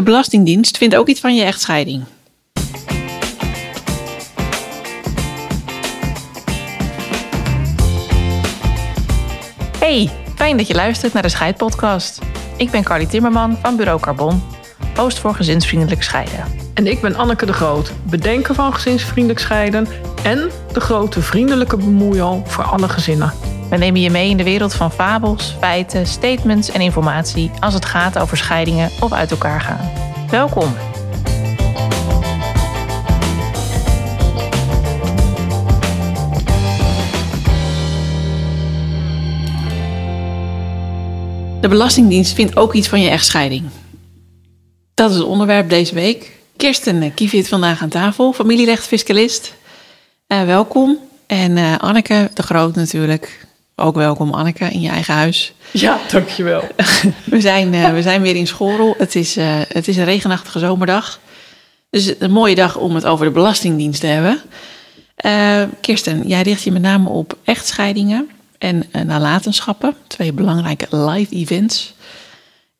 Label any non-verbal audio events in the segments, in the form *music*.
De Belastingdienst vindt ook iets van je echtscheiding. Hey, fijn dat je luistert naar de Scheidpodcast. Ik ben Carly Timmerman van Bureau Carbon, host voor gezinsvriendelijk scheiden. En ik ben Anneke de Groot, bedenker van gezinsvriendelijk scheiden en de grote vriendelijke bemoeial voor alle gezinnen. We nemen je mee in de wereld van fabels, feiten, statements en informatie als het gaat over scheidingen of uit elkaar gaan. Welkom. De Belastingdienst vindt ook iets van je echtscheiding. Dat is het onderwerp deze week. Kirsten Kievit vandaag aan tafel, familierechtfiscalist. Uh, welkom. En uh, Anneke de Groot natuurlijk. Ook welkom Anneke in je eigen huis. Ja, dankjewel. *laughs* we, zijn, uh, we zijn weer in Schorel. Het is, het is een regenachtige zomerdag. Dus een mooie dag om het over de Belastingdienst te hebben. Kirsten, jij richt je met name op echtscheidingen en nalatenschappen. Twee belangrijke live events.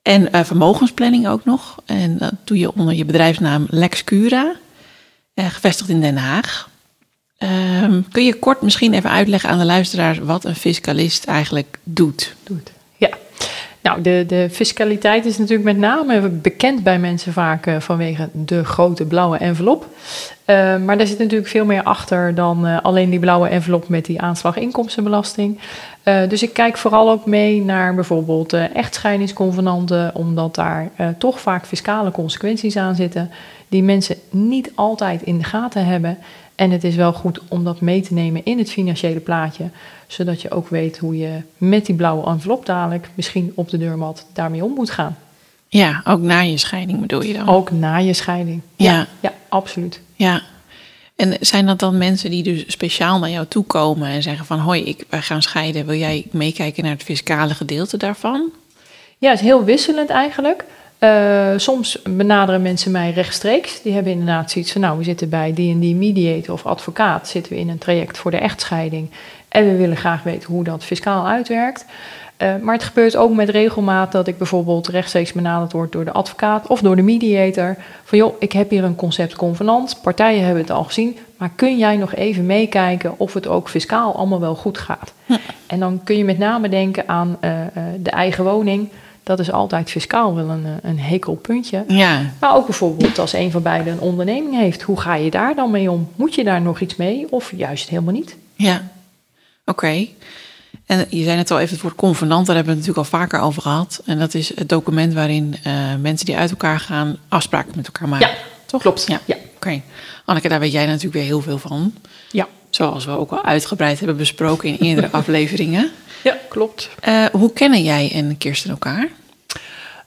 En vermogensplanning ook nog. En dat doe je onder je bedrijfsnaam Lex Cura, gevestigd in Den Haag. Um, kun je kort misschien even uitleggen aan de luisteraars wat een fiscalist eigenlijk doet? doet. Ja, nou, de, de fiscaliteit is natuurlijk met name bekend bij mensen vaak uh, vanwege de grote blauwe envelop. Uh, maar daar zit natuurlijk veel meer achter dan uh, alleen die blauwe envelop met die aanslag inkomstenbelasting. dus ik kijk vooral ook mee naar bijvoorbeeld echtscheidingsconvenanten, omdat daar toch vaak fiscale consequenties aan zitten die mensen niet altijd in de gaten hebben. En het is wel goed om dat mee te nemen in het financiële plaatje, zodat je ook weet hoe je met die blauwe envelop dadelijk misschien op de deurmat daarmee om moet gaan. Ja, ook na je scheiding bedoel je dan? Ook na je scheiding. Ja, ja, ja absoluut. Ja. En zijn dat dan mensen die dus speciaal naar jou toe komen en zeggen van hoi, ik, wij gaan scheiden, wil jij meekijken naar het fiscale gedeelte daarvan? Ja, het is heel wisselend eigenlijk. Uh, soms benaderen mensen mij rechtstreeks. Die hebben inderdaad zoiets van, nou, we zitten bij die en die mediator of advocaat, zitten we in een traject voor de echtscheiding. En we willen graag weten hoe dat fiscaal uitwerkt. Uh, maar het gebeurt ook met regelmaat dat ik bijvoorbeeld rechtstreeks benaderd word door de advocaat of door de mediator. Van joh, ik heb hier een concept convenant, partijen hebben het al gezien, maar kun jij nog even meekijken of het ook fiscaal allemaal wel goed gaat? Ja. En dan kun je met name denken aan uh, de eigen woning dat is altijd fiscaal wel een, een hekelpuntje. Ja. Maar ook bijvoorbeeld als een van beiden een onderneming heeft, hoe ga je daar dan mee om? Moet je daar nog iets mee of juist helemaal niet? Ja, oké. En je zei net al even het woord convenant, daar hebben we het natuurlijk al vaker over gehad. En dat is het document waarin uh, mensen die uit elkaar gaan afspraken met elkaar maken. Ja, toch? Klopt. Ja, ja. oké. Anneke, daar weet jij natuurlijk weer heel veel van. Ja. Zoals we ook al uitgebreid hebben besproken in eerdere *laughs* afleveringen. Ja, klopt. Uh, hoe kennen jij en Kirsten elkaar?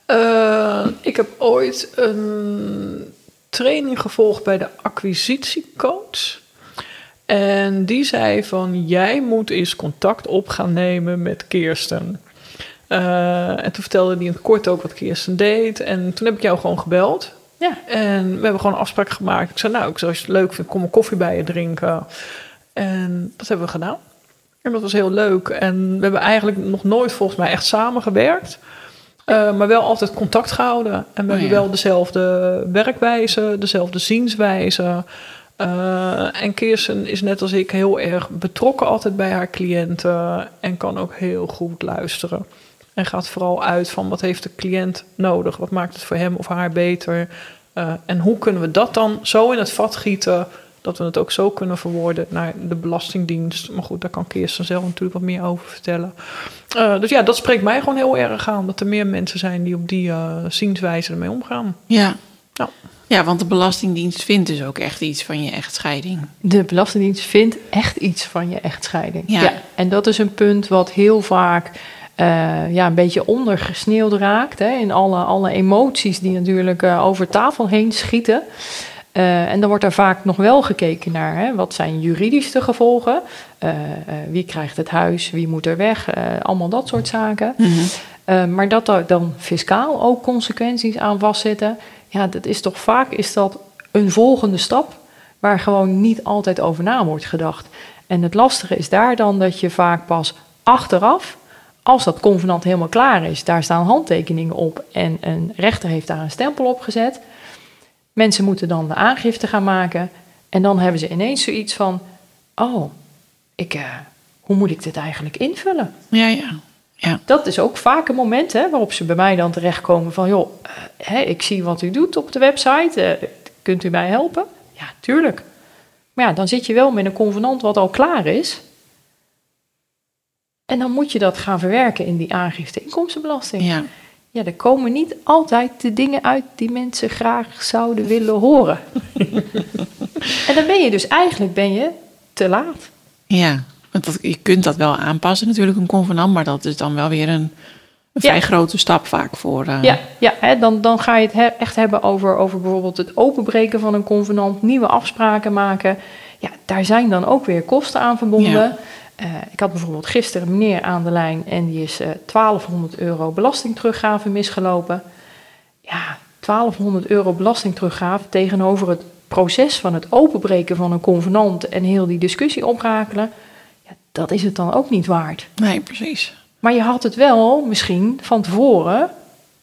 Uh, ik heb ooit een training gevolgd bij de acquisitiecoach. En die zei van, jij moet eens contact op gaan nemen met Kirsten. Uh, en toen vertelde hij in het kort ook wat Kirsten deed. En toen heb ik jou gewoon gebeld. Ja. En we hebben gewoon een afspraak gemaakt. Ik zei, nou, ik, als je het leuk vindt, kom een koffie bij je drinken. En dat hebben we gedaan. En dat was heel leuk. En we hebben eigenlijk nog nooit volgens mij echt samengewerkt. Uh, maar wel altijd contact gehouden. En we oh, hebben wel dezelfde werkwijze, dezelfde zienswijze. Uh, en Kirsten is net als ik heel erg betrokken altijd bij haar cliënten. En kan ook heel goed luisteren. En gaat vooral uit van wat heeft de cliënt nodig? Wat maakt het voor hem of haar beter? Uh, en hoe kunnen we dat dan zo in het vat gieten dat we het ook zo kunnen verwoorden naar de Belastingdienst. Maar goed, daar kan Kirsten zelf natuurlijk wat meer over vertellen. Uh, dus ja, dat spreekt mij gewoon heel erg aan. Dat er meer mensen zijn die op die uh, zienswijze ermee omgaan. Ja. ja. Ja, want de Belastingdienst vindt dus ook echt iets van je echtscheiding. De Belastingdienst vindt echt iets van je echtscheiding. Ja. ja en dat is een punt wat heel vaak uh, ja, een beetje ondergesneeuwd raakt. Hè, in alle, alle emoties die natuurlijk uh, over tafel heen schieten. Uh, en dan wordt er vaak nog wel gekeken naar hè, wat zijn juridische gevolgen. Uh, uh, wie krijgt het huis, wie moet er weg, allemaal dat soort zaken. Mm -hmm. maar dat er dan fiscaal ook consequenties aan vastzitten, ja, dat is toch vaak is dat een volgende stap waar gewoon niet altijd over na wordt gedacht. En het lastige is daar dan dat je vaak pas achteraf als dat convenant helemaal klaar is, daar staan handtekeningen op en een rechter heeft daar een stempel op gezet. Mensen moeten dan de aangifte gaan maken en dan hebben ze ineens zoiets van: oh, ik, uh, hoe moet ik dit eigenlijk invullen? Ja, ja. ja. Dat is ook vaak een moment hè, waarop ze bij mij dan terechtkomen van: joh, uh, hè, ik zie wat u doet op de website, uh, kunt u mij helpen? Ja, tuurlijk. Maar ja, dan zit je wel met een convenant wat al klaar is. En dan moet je dat gaan verwerken in die aangifte inkomstenbelasting. Ja. Ja, er komen niet altijd de dingen uit die mensen graag zouden willen horen. *laughs* en dan ben je dus eigenlijk ben je te laat. Ja, want dat, je kunt dat wel aanpassen natuurlijk, een convenant, maar dat is dan wel weer een, een vrij grote stap vaak voor. eh, Ja, ja hè, dan, dan ga je het he- echt hebben over, over bijvoorbeeld het openbreken van een convenant, nieuwe afspraken maken. Ja, daar zijn dan ook weer kosten aan verbonden. Ja. Eh, ik had bijvoorbeeld gisteren een meneer aan de lijn en die is eh 1200 euro belastingteruggave misgelopen. Ja, 1200 euro belastingteruggave tegenover het proces van het openbreken van een convenant en heel die discussie oprakelen. Ja, dat is het dan ook niet waard. Nee, precies. Maar je had het wel misschien van tevoren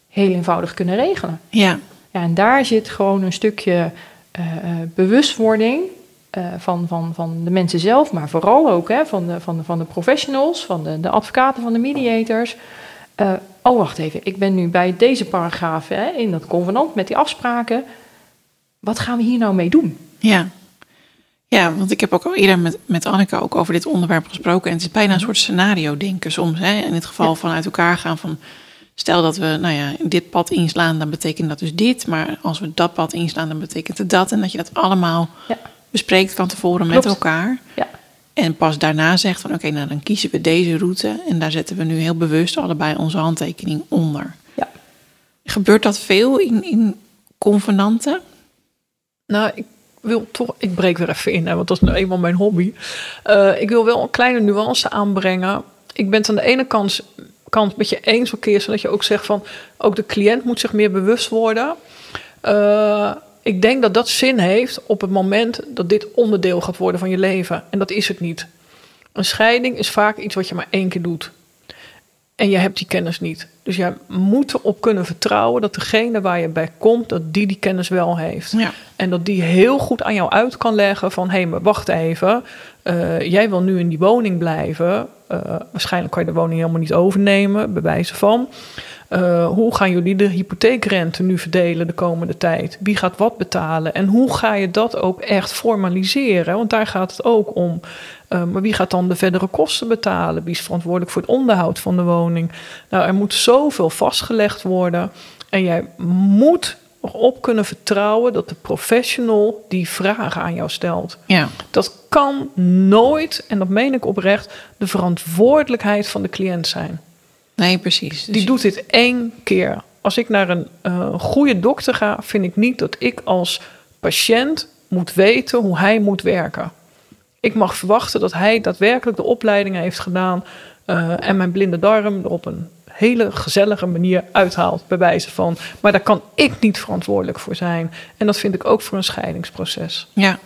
heel eenvoudig kunnen regelen. Ja, Ja, en daar zit gewoon een stukje eh, bewustwording eh, van, van, van de mensen zelf, maar vooral ook hè, van, de, van, de, van de professionals, van de, de advocaten, van de mediators. Eh, oh, wacht even, ik ben nu bij deze paragraaf hè, in dat convenant met die afspraken. Wat gaan we hier nou mee doen? ja. Ja, want ik heb ook al eerder met, met Anneke ook over dit onderwerp gesproken. En het is bijna een soort scenario denken soms. Hè? In het geval Ja. van uit elkaar gaan van... Stel dat we nou ja, dit pad inslaan, dan betekent dat dus dit. Maar als we dat pad inslaan, dan betekent het dat. En dat je dat allemaal Ja. Bespreekt van tevoren met elkaar. Ja, En pas daarna zegt van oké, nou dan kiezen we deze route. En daar zetten we nu heel bewust allebei onze handtekening onder. ja. Gebeurt dat veel in, in convenanten? Nou, ik wil toch, ik breek weer even in, hè, want dat is nou eenmaal mijn hobby. Eh, ik wil wel een kleine nuance aanbrengen. Ik ben het aan de ene kant, kant met je eens, een keer, zodat je ook zegt van, ook de cliënt moet zich meer bewust worden. Eh, ik denk dat dat zin heeft op het moment dat dit onderdeel gaat worden van je leven. En dat is het niet. Een scheiding is vaak iets wat je maar één keer doet. En je hebt die kennis niet. Dus jij moet erop kunnen vertrouwen dat degene waar je bij komt, dat die die kennis wel heeft. Ja. En dat die heel goed aan jou uit kan leggen van... hé, hey, maar wacht even, eh, jij wil nu in die woning blijven. Eh, waarschijnlijk kan je de woning helemaal niet overnemen, bij wijze van. Eh, hoe gaan jullie de hypotheekrente nu verdelen de komende tijd? Wie gaat wat betalen? En hoe ga je dat ook echt formaliseren? Want daar gaat het ook om. Eh, maar wie gaat dan de verdere kosten betalen? Wie is verantwoordelijk voor het onderhoud van de woning? Nou, er moet zoveel vastgelegd worden. En jij moet erop kunnen vertrouwen dat de professional die vragen aan jou stelt. Ja. Dat kan nooit, en dat meen ik oprecht, de verantwoordelijkheid van de cliënt zijn. Nee, precies. Dus Die doet dit één keer. Als ik naar een eh, goede dokter ga, vind ik niet dat ik als patiënt moet weten hoe hij moet werken. Ik mag verwachten dat hij daadwerkelijk de opleidingen heeft gedaan eh, en mijn blinde darm er op een hele gezellige manier uithaalt, bij wijze van. Maar daar kan ik niet verantwoordelijk voor zijn. En dat vind ik ook voor een scheidingsproces. Ja, Het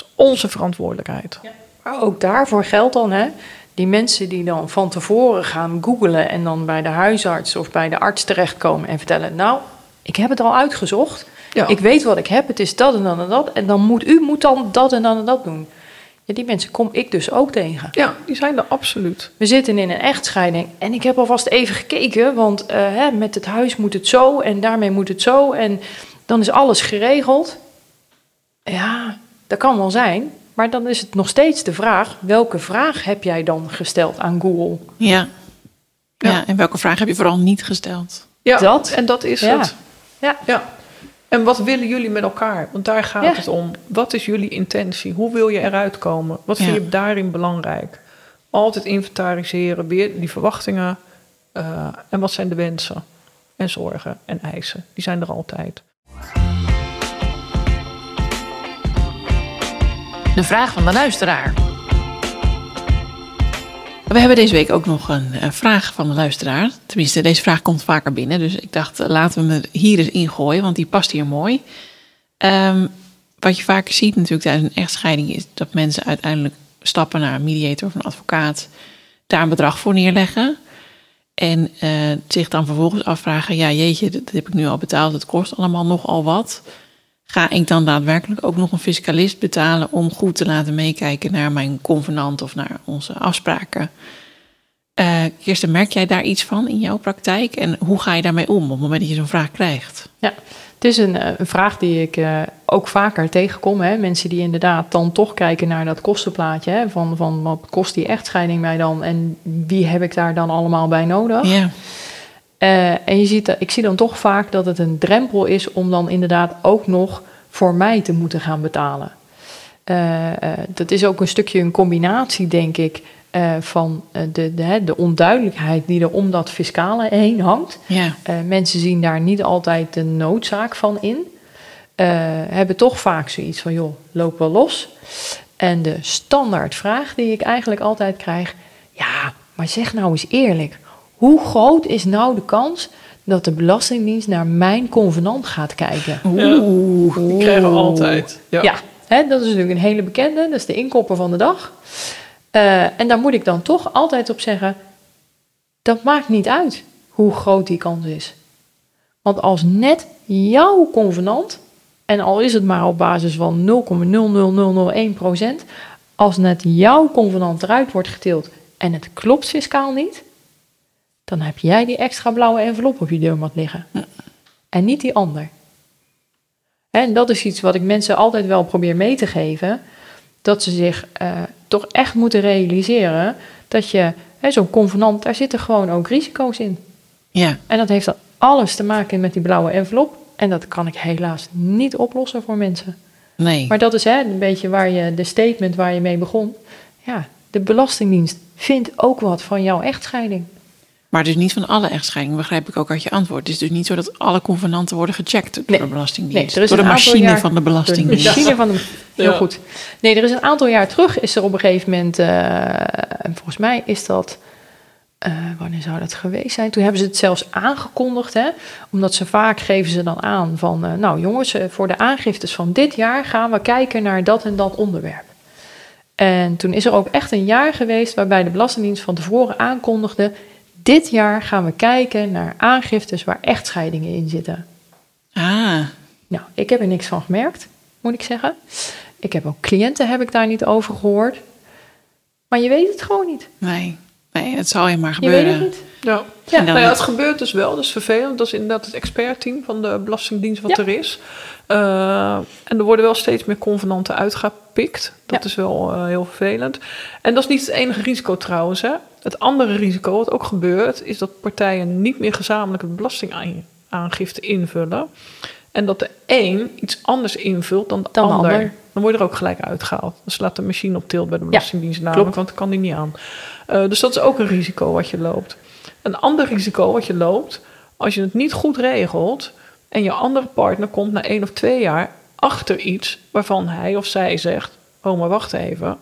is onze verantwoordelijkheid. Maar ook daarvoor geldt dan, hè, die mensen die dan van tevoren gaan googlen en dan bij de huisarts of bij de arts terechtkomen en vertellen, nou, ik heb het al uitgezocht, Ja. ik weet wat ik heb, het is dat en dan en dat, en dan moet u moet dan dat en dan en dat doen. Ja, die mensen kom ik dus ook tegen. Ja, die zijn er absoluut. We zitten in een echtscheiding en ik heb alvast even gekeken, want eh, hè, met het huis moet het zo en daarmee moet het zo en dan is alles geregeld. Ja, dat kan wel zijn, maar dan is het nog steeds de vraag, welke vraag heb jij dan gesteld aan Google? ja. Ja. Ja. en welke vraag heb je vooral niet gesteld? Ja, Dat? en dat is Ja. het. Ja, Ja. En wat willen jullie met elkaar? Want daar gaat Ja. het om. Wat is jullie intentie? Hoe wil je eruit komen? Wat vind je daarin belangrijk? Altijd inventariseren, weer die verwachtingen. eh, en wat zijn de wensen en zorgen en eisen? Die zijn er altijd. De vraag van de luisteraar. We hebben deze week ook nog een, vraag van de luisteraar. Tenminste, deze vraag komt vaker binnen. Dus ik dacht, eh, laten we hem er hier eens ingooien, want die past hier mooi. Ehm, wat je vaker ziet natuurlijk tijdens een echtscheiding... is dat mensen uiteindelijk stappen naar een mediator of een advocaat... daar een bedrag voor neerleggen. En eh, zich dan vervolgens afvragen, ja jeetje, dat heb ik nu al betaald, het kost allemaal nogal wat. Ga ik dan daadwerkelijk ook nog een fiscalist betalen om goed te laten meekijken naar mijn convenant of naar onze afspraken? Uh, Kirsten, merk jij daar iets van in jouw praktijk? En hoe ga je daarmee om op het moment dat je zo'n vraag krijgt? Ja, het is een, een vraag die ik uh, ook vaker tegenkom. Hè? Mensen die inderdaad dan toch kijken naar dat kostenplaatje. Hè? Van, van wat kost die echtscheiding mij dan en wie heb ik daar dan allemaal bij nodig? Ja. Uh, en je ziet, ik zie dan toch vaak dat het een drempel is om dan inderdaad ook nog voor mij te moeten gaan betalen. dat is ook een stukje een combinatie, denk ik uh, van de, de, de, onduidelijkheid die er om dat fiscale heen hangt. Ja. Mensen zien daar niet altijd de noodzaak van in. hebben toch vaak zoiets van, joh, loop wel los. En de standaardvraag die ik eigenlijk altijd krijg... ja, maar zeg nou eens eerlijk... hoe groot is nou de kans dat de Belastingdienst naar mijn convenant gaat kijken? Oeh, ja, die krijgen we altijd. Ja, ja hè, dat is natuurlijk een hele bekende. Dat is de inkopper van de dag. Uh, en daar moet ik dan toch altijd op zeggen: dat maakt niet uit hoe groot die kans is. Want als net jouw convenant, en al is het maar op basis van 0,00001%, als net jouw convenant eruit wordt getild en het klopt fiscaal niet, dan heb jij die extra blauwe envelop op je deurmat liggen. En niet die ander. En dat is iets wat ik mensen altijd wel probeer mee te geven dat ze zich uh, toch echt moeten realiseren dat je, zo'n convenant, daar zitten gewoon ook risico's in. Ja. En dat heeft dan alles te maken met die blauwe envelop. En dat kan ik helaas niet oplossen voor mensen. Nee. Maar dat is hè, een beetje waar je, de statement waar je mee begon. Ja, de Belastingdienst vindt ook wat van jouw echtscheiding. Maar dus niet van alle echtscheidingen, begrijp ik ook uit je antwoord. Het is dus niet zo dat alle convenanten worden gecheckt door nee. de Belastingdienst. Nee, er is door de een machine jaar, van de Belastingdienst. De machine van de, heel ja. goed. Nee, er is een aantal jaar terug, is er op een gegeven moment, uh, en volgens mij is dat, uh, wanneer zou dat geweest zijn? Toen hebben ze het zelfs aangekondigd, hè? omdat ze vaak geven ze dan aan van, uh, nou jongens, voor de aangiftes van dit jaar gaan we kijken naar dat en dat onderwerp. En toen is er ook echt een jaar geweest waarbij de Belastingdienst van tevoren aankondigde dit jaar gaan we kijken naar aangiftes waar echtscheidingen in zitten. Ah. Nou, ik heb er niks van gemerkt, moet ik zeggen. Ik heb ook cliënten heb ik daar niet over gehoord. Maar je weet het gewoon niet. Nee, nee het zal je maar Je gebeuren. weet het niet. Ja. Dan- Nou ja, het gebeurt dus wel, dat is vervelend. Dat is inderdaad het expertteam van de Belastingdienst wat Ja. er is. Eh, en er worden wel steeds meer convenanten uitgepikt. Dat Ja. is wel eh, heel vervelend. En dat is niet het enige risico trouwens. Hè. Het andere risico wat ook gebeurt, is dat partijen niet meer gezamenlijk een belastingaangifte invullen. En dat de een iets anders invult dan de Dan ander. ander. Dan word je er ook gelijk uitgehaald. Dan slaat de machine op tilt bij de Belastingdienst namelijk, want dan kan die niet aan. Eh, dus dat is ook een risico wat je loopt. Een ander risico wat je loopt, als je het niet goed regelt en je andere partner komt na één of twee jaar achter iets waarvan hij of zij zegt: Oh, maar wacht even,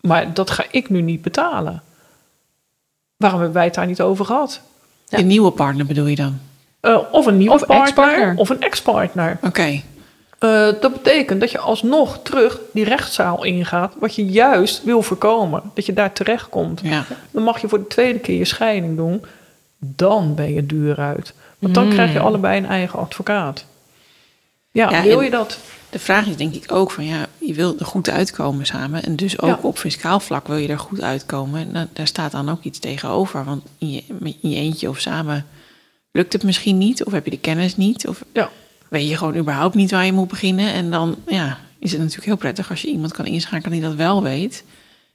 maar dat ga ik nu niet betalen. Waarom hebben wij het daar niet over gehad? Ja. Een nieuwe partner bedoel je dan? Eh, of een nieuwe Of partner, ex-partner. of een ex-partner. Oké. Eh, dat betekent dat je alsnog terug die rechtszaal ingaat, wat je juist wil voorkomen. Dat je daar terechtkomt. Ja. Dan mag je voor de tweede keer je scheiding doen. Dan ben je duur uit. Want dan Mm. krijg je allebei een eigen advocaat. Ja, Ja, wil je dat? De vraag is denk ik ook van ja, je wil er goed uitkomen samen. En dus ook Ja. op fiscaal vlak wil je er goed uitkomen. En da- daar staat dan ook iets tegenover. Want in je, in je eentje of samen lukt het misschien niet. Of heb je de kennis niet. Of Ja. weet je gewoon überhaupt niet waar je moet beginnen. En dan ja, is het natuurlijk heel prettig als je iemand kan inschakelen die dat wel weet.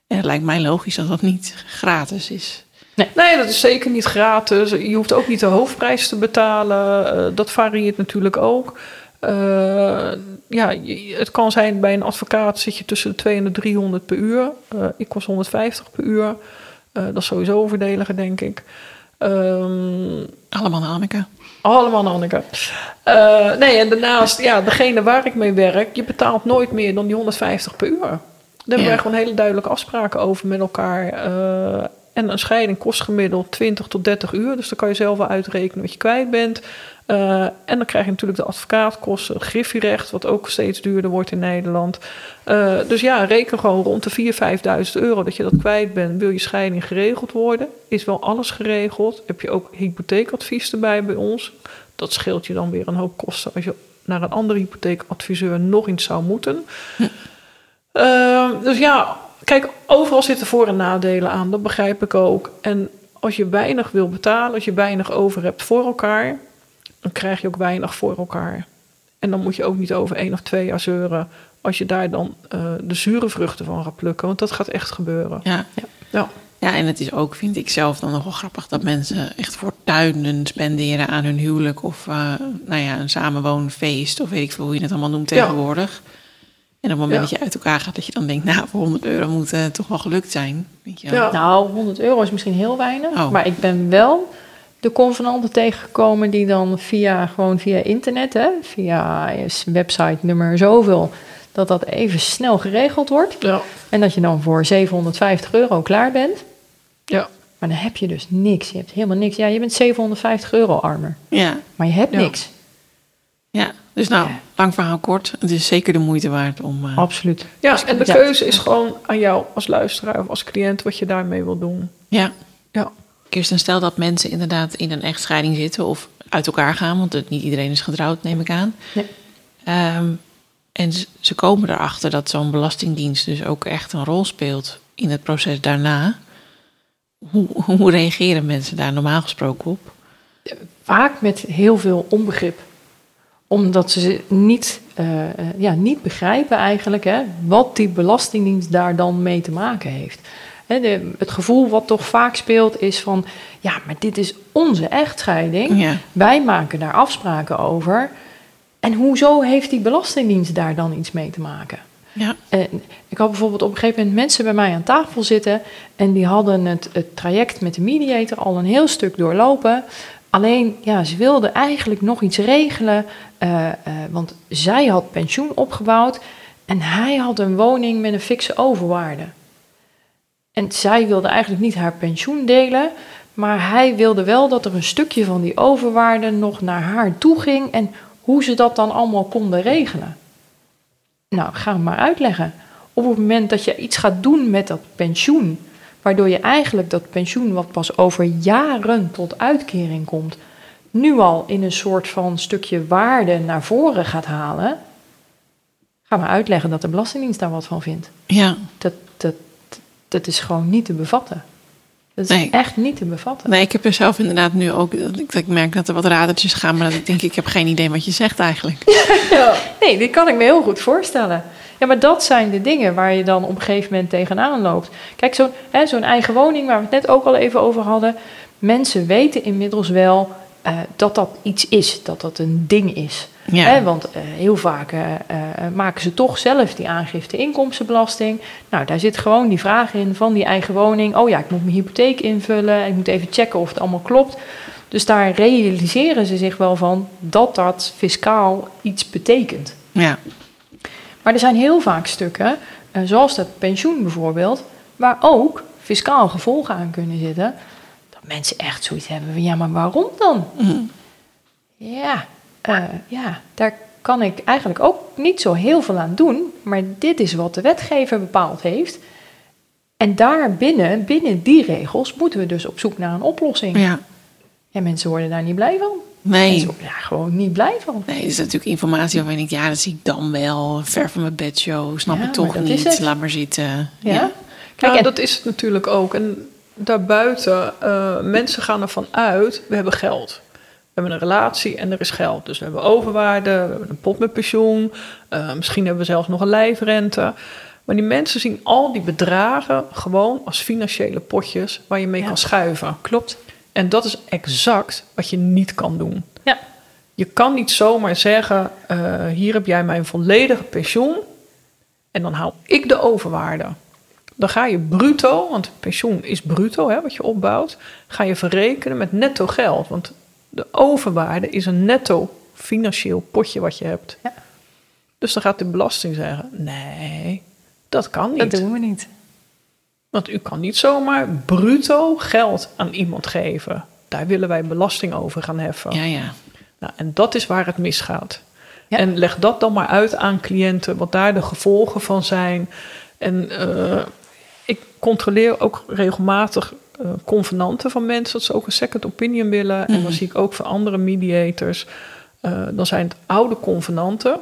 En het lijkt mij logisch dat dat niet gratis is. Nee, dat is zeker niet gratis. Je hoeft ook niet de hoofdprijs te betalen. Eh, dat varieert natuurlijk ook. Eh, ja, het kan zijn bij een advocaat zit je tussen de 200 en de 300 per uur. Eh, ik kost 150 per uur. Eh, dat is sowieso voordeliger, denk ik. Ehm, Allemaal Anneke. allemaal Anneke. Nee, en daarnaast, ja, degene waar ik mee werk, je betaalt nooit meer dan die 150 per uur. Daar hebben Ja. wij gewoon hele duidelijke afspraken over met elkaar. En een scheiding kost gemiddeld 20 tot 30 uur. Dus dan kan je zelf wel uitrekenen wat je kwijt bent. Eh, en dan krijg je natuurlijk de advocaatkosten, griffierecht, wat ook steeds duurder wordt in Nederland. Eh, dus ja, reken gewoon rond de 4.000, 5.000 euro dat je dat kwijt bent. Wil je scheiding geregeld worden? Is wel alles geregeld? Heb je ook hypotheekadvies erbij bij ons? Dat scheelt je dan weer een hoop kosten als je naar een andere hypotheekadviseur nog iets zou moeten. Uh, dus ja, kijk, overal zitten voor- en nadelen aan. Dat begrijp ik ook. En als je weinig wil betalen, als je weinig over hebt voor elkaar, dan krijg je ook weinig voor elkaar. En dan moet je ook niet over één of twee jaar zeuren als je daar dan uh, de zure vruchten van gaat plukken. Want dat gaat echt gebeuren. Ja. Ja. ja. Ja, en het is ook, vind ik zelf dan nog wel grappig, dat mensen echt fortuinen spenderen aan hun huwelijk of uh, nou ja, een samenwoonfeest of weet ik veel hoe je het allemaal noemt tegenwoordig. Ja. En op het moment ja. dat je uit elkaar gaat, dat je dan denkt, nou, voor 100 euro moet het toch wel gelukt zijn. Weet je ja. Nou, 100 euro is misschien heel weinig, oh. maar ik ben wel de convenanten tegengekomen die dan via, gewoon via internet, hè, via website nummer zoveel, dat dat even snel geregeld wordt. Ja. En dat je dan voor 750 euro klaar bent. Ja. Maar dan heb je dus niks. Je hebt helemaal niks. Ja, je bent 750 euro armer. Ja. Maar je hebt Ja. niks. Ja, dus nou, Ja. lang verhaal kort. Het is zeker de moeite waard om... eh, Absoluut. Ja, en de keuze is gewoon aan jou als luisteraar of als cliënt wat je daarmee wil doen. ja. Ja. Kirsten, stel dat mensen inderdaad in een echtscheiding zitten of uit elkaar gaan, want het, niet iedereen is getrouwd, neem ik aan. Nee. Ehm, en ze, ze komen erachter dat zo'n belastingdienst dus ook echt een rol speelt in het proces daarna. Hoe, *laughs* hoe reageren mensen daar normaal gesproken op? Vaak met heel veel onbegrip. Omdat ze niet, eh, eh, ja, niet begrijpen eigenlijk hè, wat die belastingdienst daar dan mee te maken heeft. Hè, de, het gevoel wat toch vaak speelt is van... ja, maar dit is onze echtscheiding. Ja, Wij maken daar afspraken over. En hoezo heeft die belastingdienst daar dan iets mee te maken? ja, En ik had bijvoorbeeld op een gegeven moment mensen bij mij aan tafel zitten. En die hadden het, het traject met de mediator al een heel stuk doorlopen. Alleen, ja, ze wilden eigenlijk nog iets regelen. eh, eh, want zij had pensioen opgebouwd. En hij had een woning met een fikse overwaarde. En zij wilde eigenlijk niet haar pensioen delen. Maar hij wilde wel dat er een stukje van die overwaarde nog naar haar toe ging. En hoe ze dat dan allemaal konden regelen. Nou, ga hem maar uitleggen. Op het moment dat je iets gaat doen met dat pensioen, waardoor je eigenlijk dat pensioen, wat pas over jaren tot uitkering komt, nu al in een soort van stukje waarde naar voren gaat halen, ga maar uitleggen dat de Belastingdienst daar wat van vindt. ja. Dat, dat, is gewoon niet te bevatten. Dat is Nee. echt niet te bevatten. Nee, ik heb er zelf inderdaad nu ook... Ik, merk dat er wat radertjes gaan, maar dat ik denk, ik heb geen idee wat je zegt eigenlijk. *laughs* Nee, dit kan ik me heel goed voorstellen. Ja, maar dat zijn de dingen waar je dan op een gegeven moment tegenaan loopt. Kijk, zo'n zo'n eigen woning waar we het net ook al even over hadden. Mensen weten inmiddels wel eh, dat dat iets is, dat dat een ding is. Ja, Hè, want eh, heel vaak eh, maken ze toch zelf die aangifte inkomstenbelasting. Nou, daar zit gewoon die vraag in van die eigen woning. Oh ja, ik moet mijn hypotheek invullen. Ik moet even checken of het allemaal klopt. Dus daar realiseren ze zich wel van dat dat fiscaal iets betekent. ja, Maar er zijn heel vaak stukken, zoals dat pensioen bijvoorbeeld, waar ook fiscaal gevolgen aan kunnen zitten. Mensen echt zoiets hebben van, ja, maar waarom dan? Mhm. Ja, eh, ja, daar kan ik eigenlijk ook niet zo heel veel aan doen. Maar dit is wat de wetgever bepaald heeft. En daarbinnen, binnen die regels, moeten we dus op zoek naar een oplossing. ja. En mensen worden daar niet blij van. Nee. Mensen worden daar gewoon niet blij van. Nee, dat is natuurlijk informatie waarvan ik denk, ja, dat zie ik dan wel. Ver van mijn bedshow, snap Ja, ik toch niet. het. Laat maar zitten. Ja? Ja. Kijk, ja, en- dat is het natuurlijk ook. En daarbuiten, eh, mensen gaan ervan uit, we hebben geld. We hebben een relatie en er is geld. Dus we hebben overwaarde, we hebben een pot met pensioen. eh, misschien hebben we zelfs nog een lijfrente. Maar die mensen zien al die bedragen gewoon als financiële potjes waar je mee Ja. kan schuiven. Klopt. En dat is exact wat je niet kan doen. Ja. Je kan niet zomaar zeggen: eh, hier heb jij mijn volledige pensioen en dan haal ik de overwaarde. Dan ga je bruto, want pensioen is bruto, hè, wat je opbouwt, ga je verrekenen met netto geld. Want de overwaarde is een netto financieel potje wat je hebt. Ja. Dus dan gaat de belasting zeggen: nee, dat kan niet. Dat doen we niet. Want u kan niet zomaar bruto geld aan iemand geven. Daar willen wij belasting over gaan heffen. ja, ja. Nou, en dat is waar het misgaat. Ja. En leg dat dan maar uit aan cliënten, wat daar de gevolgen van zijn. En eh, ik controleer ook regelmatig eh, convenanten van mensen, dat ze ook een second opinion willen. En dan Mhm. zie ik ook van andere mediators. eh, dan zijn het oude convenanten,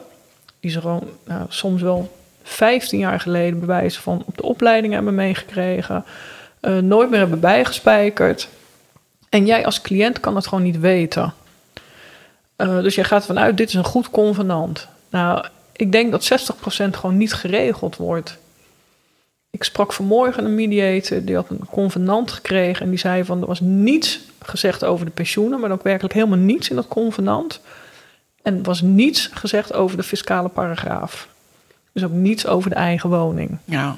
die ze gewoon nou, soms wel 15 jaar geleden bewijzen van op de opleiding hebben meegekregen, eh, nooit meer hebben bijgespijkerd. En jij als cliënt kan het gewoon niet weten. Dus jij gaat ervan uit, dit is een goed convenant. Nou, ik denk dat 60% gewoon niet geregeld wordt. Ik sprak vanmorgen een mediator, die had een convenant gekregen... en die zei van, er was niets gezegd over de pensioenen... maar ook werkelijk helemaal niets in dat convenant. En er was niets gezegd over de fiscale paragraaf. Dus ook niets over de eigen woning. Ja.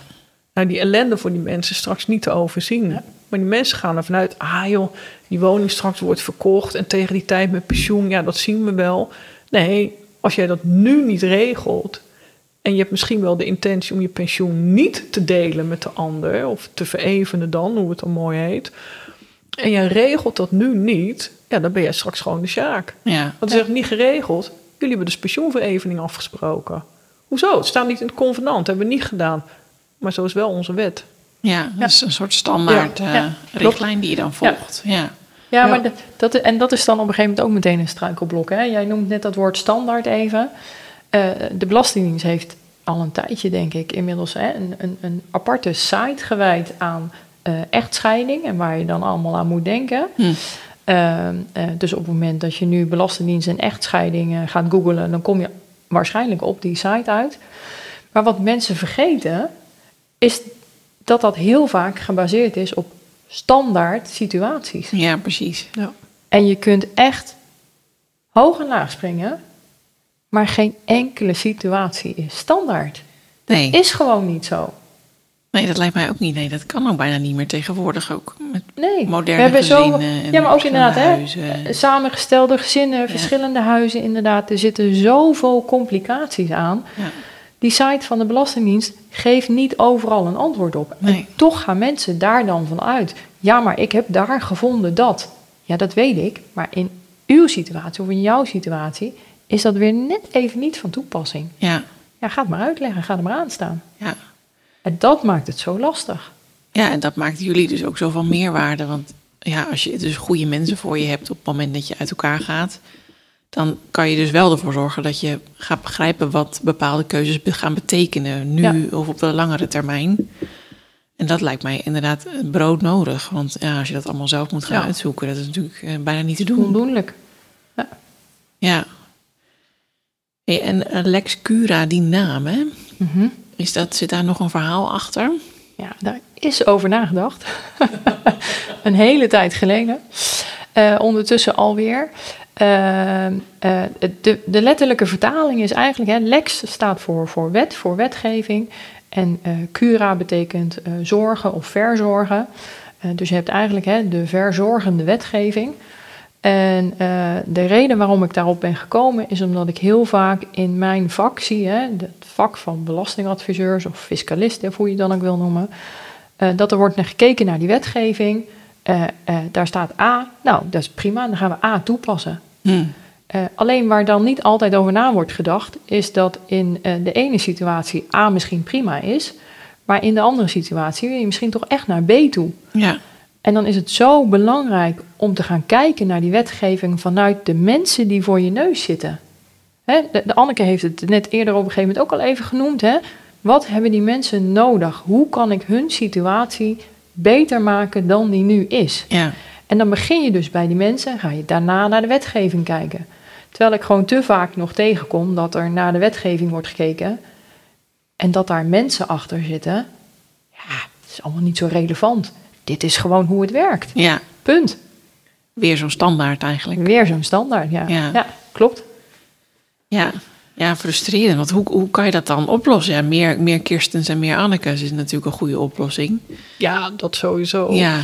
Nou, die ellende voor die mensen is straks niet te overzien. Maar die mensen gaan ervan uit, ah joh, die woning straks wordt verkocht en tegen die tijd met pensioen, ja, dat zien we wel. Nee, als jij dat nu niet regelt en je hebt misschien wel de intentie om je pensioen niet te delen met de ander of te verevenen dan, hoe het dan mooi heet. En jij regelt dat nu niet, ja, dan ben jij straks gewoon de sjaak. Ja. Dat is echt niet geregeld. Jullie hebben dus pensioenverevening afgesproken. Hoezo? Het staat niet in het convenant, hebben we niet gedaan. Maar zo is wel onze wet. Ja, dat is een soort standaard Ja, eh, richtlijn die je dan volgt. Ja. Ja, Ja. maar dat, dat, en dat is dan op een gegeven moment ook meteen een struikelblok. Hè? Jij noemt net dat woord standaard even. Eh, de Belastingdienst heeft al een tijdje, denk ik, inmiddels hè, een, een, een aparte site gewijd aan eh, echtscheiding en waar je dan allemaal aan moet denken. Hm. Eh, eh, dus op het moment dat je nu Belastingdienst en echtscheiding gaat googlen, dan kom je waarschijnlijk op die site uit. Maar wat mensen vergeten, is dat dat heel vaak gebaseerd is op standaard situaties. ja, precies. Ja. En je kunt echt hoog en laag springen, maar geen enkele situatie is standaard. Nee, Is gewoon niet zo. nee, dat lijkt mij ook niet. Nee, dat kan ook bijna niet meer tegenwoordig. Ook met Nee, moderne we hebben zo, ja, maar ook inderdaad, hè, huizen. eh, samengestelde gezinnen, verschillende huizen, inderdaad. Er zitten zoveel complicaties aan. Ja. Die site van de Belastingdienst geeft niet overal een antwoord op. Nee. En toch gaan mensen daar dan van uit. Ja, maar ik heb daar gevonden dat. Ja, dat weet ik. Maar in uw situatie of in jouw situatie is dat weer net even niet van toepassing. Ja, Ja, ga het maar uitleggen, ga er maar aan staan. ja. En dat maakt het zo lastig. ja, en dat maakt jullie dus ook zoveel meerwaarde. Want ja, als je dus goede mensen voor je hebt op het moment dat je uit elkaar gaat, dan kan je dus wel ervoor zorgen dat je gaat begrijpen wat bepaalde keuzes gaan betekenen, nu Ja. of op de langere termijn. En dat lijkt mij inderdaad broodnodig. Want ja, als je dat allemaal zelf moet gaan Ja. uitzoeken, dat is natuurlijk eh, bijna niet te doen. Ondoenlijk. Ja. Hey, en eh, Lex Cura, die naam, hè? Mhm. Is dat, zit daar nog een verhaal achter? Ja, daar is over nagedacht. *laughs* een hele tijd geleden. Eh, ondertussen alweer. Eh, de, de letterlijke vertaling is eigenlijk... Hè, lex staat voor, voor wet, voor wetgeving. En cura betekent zorgen of verzorgen. Dus je hebt eigenlijk hè, de verzorgende wetgeving. En eh, de reden waarom ik daarop ben gekomen is omdat ik heel vaak in mijn vak zie, hè, het vak van belastingadviseurs of fiscalisten, of hoe je het dan ook wil noemen, eh, dat er wordt naar gekeken naar die wetgeving. Eh, daar staat A, nou dat is prima, dan gaan we A toepassen. Hm. Alleen waar dan niet altijd over na wordt gedacht, is dat in de ene situatie A misschien prima is, maar in de andere situatie wil je misschien toch echt naar B toe. Ja, En dan is het zo belangrijk om te gaan kijken naar die wetgeving vanuit de mensen die voor je neus zitten. Hè, de, de Anneke heeft het net eerder op een gegeven moment ook al even genoemd. Hè? Wat hebben die mensen nodig? Hoe kan ik hun situatie beter maken dan die nu is? ja, En dan begin je dus bij die mensen en ga je daarna naar de wetgeving kijken. Terwijl ik gewoon te vaak nog tegenkom dat er naar de wetgeving wordt gekeken en dat daar mensen achter zitten. Ja, het is allemaal niet zo relevant. Dit is gewoon hoe het werkt. ja. Punt. Weer zo'n standaard eigenlijk. Weer zo'n standaard, ja. Ja. Ja, klopt. Ja, ja frustrerend. Want hoe, hoe kan je dat dan oplossen? Ja, meer, meer Kirstens en meer Annekes is natuurlijk een goede oplossing. Ja, dat sowieso. Ja,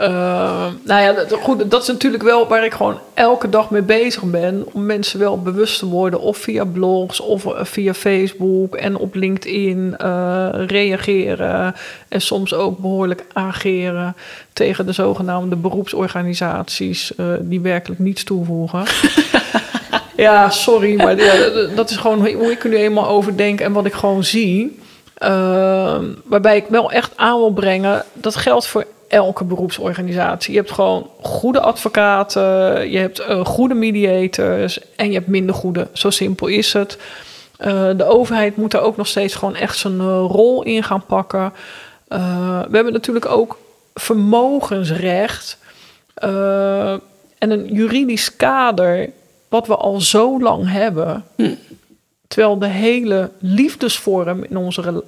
Eh, nou ja, dat, goed, dat is natuurlijk wel waar ik gewoon elke dag mee bezig ben. Om mensen wel bewust te worden. Of via blogs, of eh, via Facebook en op LinkedIn eh, reageren. En soms ook behoorlijk ageren tegen de zogenaamde beroepsorganisaties. die werkelijk niets toevoegen. *laughs* Ja, sorry, maar ja, dat- dat is gewoon hoe ik er nu eenmaal over denk en wat ik gewoon zie. Ehm, waarbij ik wel echt aan wil brengen, dat geldt voor elke beroepsorganisatie. Je hebt gewoon goede advocaten, je hebt eh, goede mediators en je hebt minder goede. Zo simpel is het. Eh, de overheid moet er ook nog steeds gewoon echt zijn eh, rol in gaan pakken. We hebben natuurlijk ook vermogensrecht en een juridisch kader wat we al zo lang hebben. Terwijl de hele liefdesvorm in onze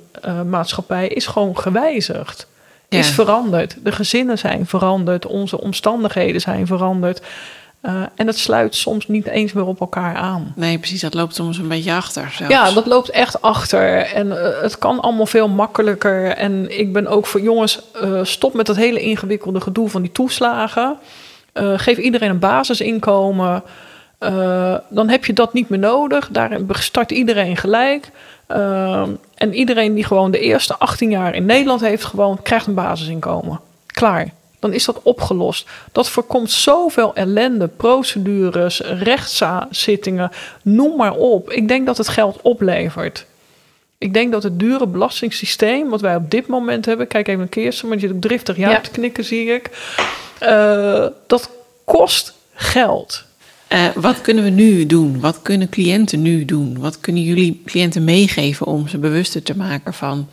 maatschappij is gewoon gewijzigd. Ja. Is veranderd. De gezinnen zijn veranderd. Onze omstandigheden zijn veranderd. Eh, en het sluit soms niet eens meer op elkaar aan. Nee, precies. Dat loopt soms een beetje achter. Zelfs. Ja, dat loopt echt achter. En eh, het kan allemaal veel makkelijker. En ik ben ook voor jongens, eh, stop met dat hele ingewikkelde gedoe van die toeslagen. Geef iedereen een basisinkomen. Eh, dan heb je dat niet meer nodig. Daarin start iedereen gelijk. Eh, en iedereen die gewoon de eerste 18 jaar in Nederland heeft gewoond, krijgt een basisinkomen. Klaar. Dan is dat opgelost. Dat voorkomt zoveel ellende, procedures, rechtszittingen, noem maar op. Ik denk dat het geld oplevert. Ik denk dat het dure belastingssysteem, wat wij op dit moment hebben, kijk even naar Kirsten, maar je zit driftig ja, Ja. te knikken, zie ik. Eh, dat kost geld. Eh, wat kunnen we nu doen? Wat kunnen cliënten nu doen? Wat kunnen jullie cliënten meegeven om ze bewuster te maken van,